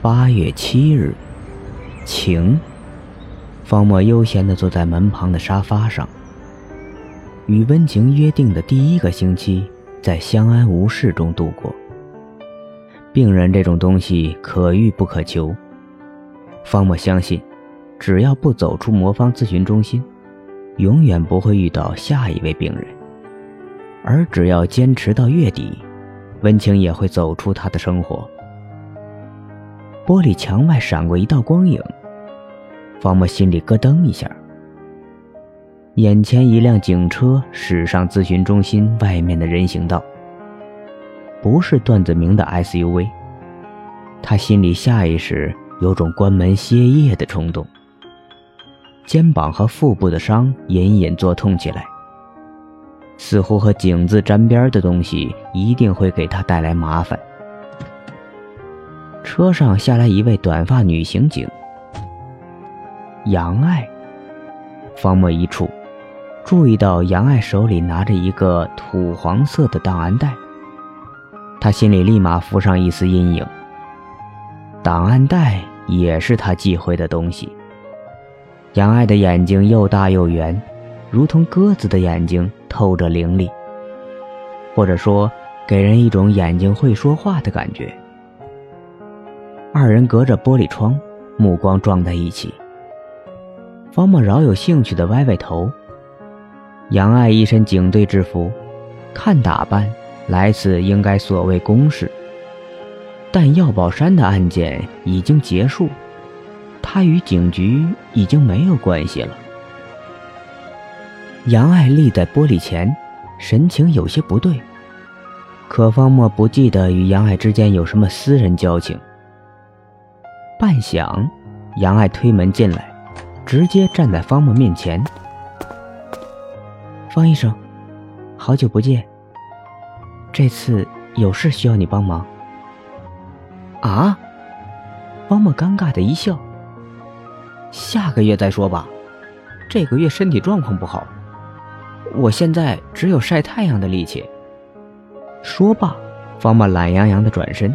八月七日，晴。方墨悠闲地坐在门旁的沙发上。与温情约定的第一个星期，在相安无事中度过。病人这种东西可遇不可求。方墨相信，只要不走出魔方咨询中心，永远不会遇到下一位病人。而只要坚持到月底，温情也会走出他的生活。玻璃墙外闪过一道光影。方墨心里咯噔一下，眼前一辆警车驶上咨询中心外面的人行道。不是段子明的 SUV。他心里下意识有种关门歇业的冲动。肩膀和腹部的伤隐隐作痛起来，似乎和“警”字沾边的东西一定会给他带来麻烦。车上下来一位短发女刑警。杨爱，方墨一触，注意到杨爱手里拿着一个土黄色的档案袋，他心里立马浮上一丝阴影。档案袋也是他忌讳的东西。杨爱的眼睛又大又圆，如同鸽子的眼睛，透着凌厉，或者说，给人一种眼睛会说话的感觉。二人隔着玻璃窗，目光撞在一起。方墨饶有兴趣的歪歪头。杨爱一身警队制服，看打扮，来此应该所谓公事。但药宝山的案件已经结束，他与警局已经没有关系了。杨爱立在玻璃前，神情有些不对。可方墨不记得与杨爱之间有什么私人交情。半晌，杨爱推门进来。直接站在方木面前，方医生，好久不见。这次有事需要你帮忙。啊？方墨尴尬的一笑。下个月再说吧，这个月身体状况不好，我现在只有晒太阳的力气。说罢，方墨懒洋洋的转身。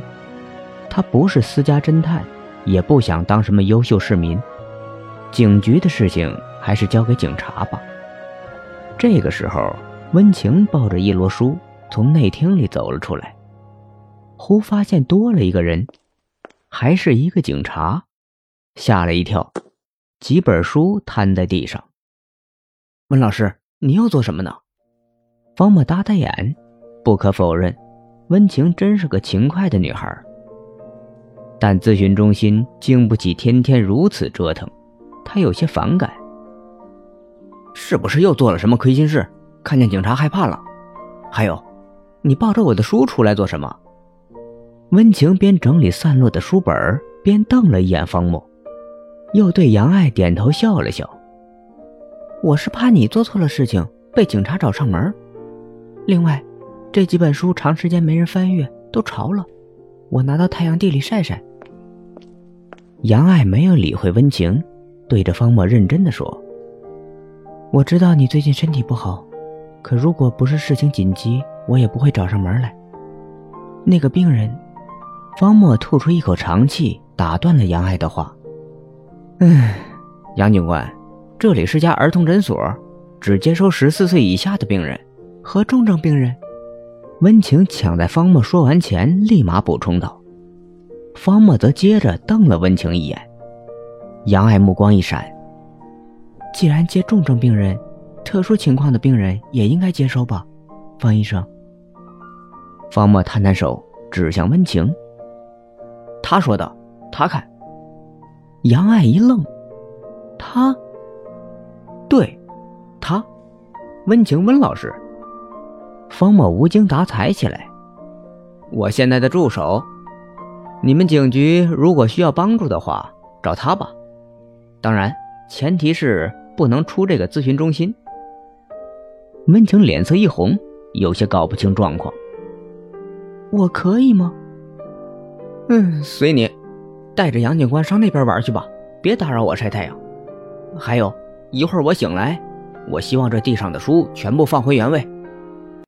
他不是私家侦探，也不想当什么优秀市民。警局的事情还是交给警察吧。这个时候，温情抱着一摞书从内厅里走了出来，忽发现多了一个人，还是一个警察，吓了一跳，几本书摊在地上。温老师，你又做什么呢？方墨搭搭眼，不可否认，温情真是个勤快的女孩，但咨询中心经不起天天如此折腾。他有些反感，是不是又做了什么亏心事？看见警察害怕了？还有，你抱着我的书出来做什么？温情边整理散落的书本边瞪了一眼方木，又对杨爱点头笑了笑。我是怕你做错了事情被警察找上门。另外，这几本书长时间没人翻阅，都潮了，我拿到太阳地里晒晒。杨爱没有理会温情。对着方墨认真的说：“我知道你最近身体不好，可如果不是事情紧急，我也不会找上门来。那个病人。”方墨吐出一口长气，打断了杨爱的话：“唉，杨警官，这里是家儿童诊所，只接收十四岁以下的病人和重症病人。”温情抢在方墨说完前，立马补充道：“方墨则接着瞪了温情一眼。”杨爱目光一闪。既然接重症病人，特殊情况的病人也应该接收吧，方医生。方墨摊摊手，指向温情。他说道：“他看。”杨爱一愣，他，对，他，温情温老师。方墨无精打采起来。我现在的助手，你们警局如果需要帮助的话，找他吧。当然，前提是不能出这个咨询中心。温情脸色一红，有些搞不清状况。我可以吗？嗯，随你，带着杨警官上那边玩去吧，别打扰我晒太阳。还有一会儿我醒来，我希望这地上的书全部放回原位。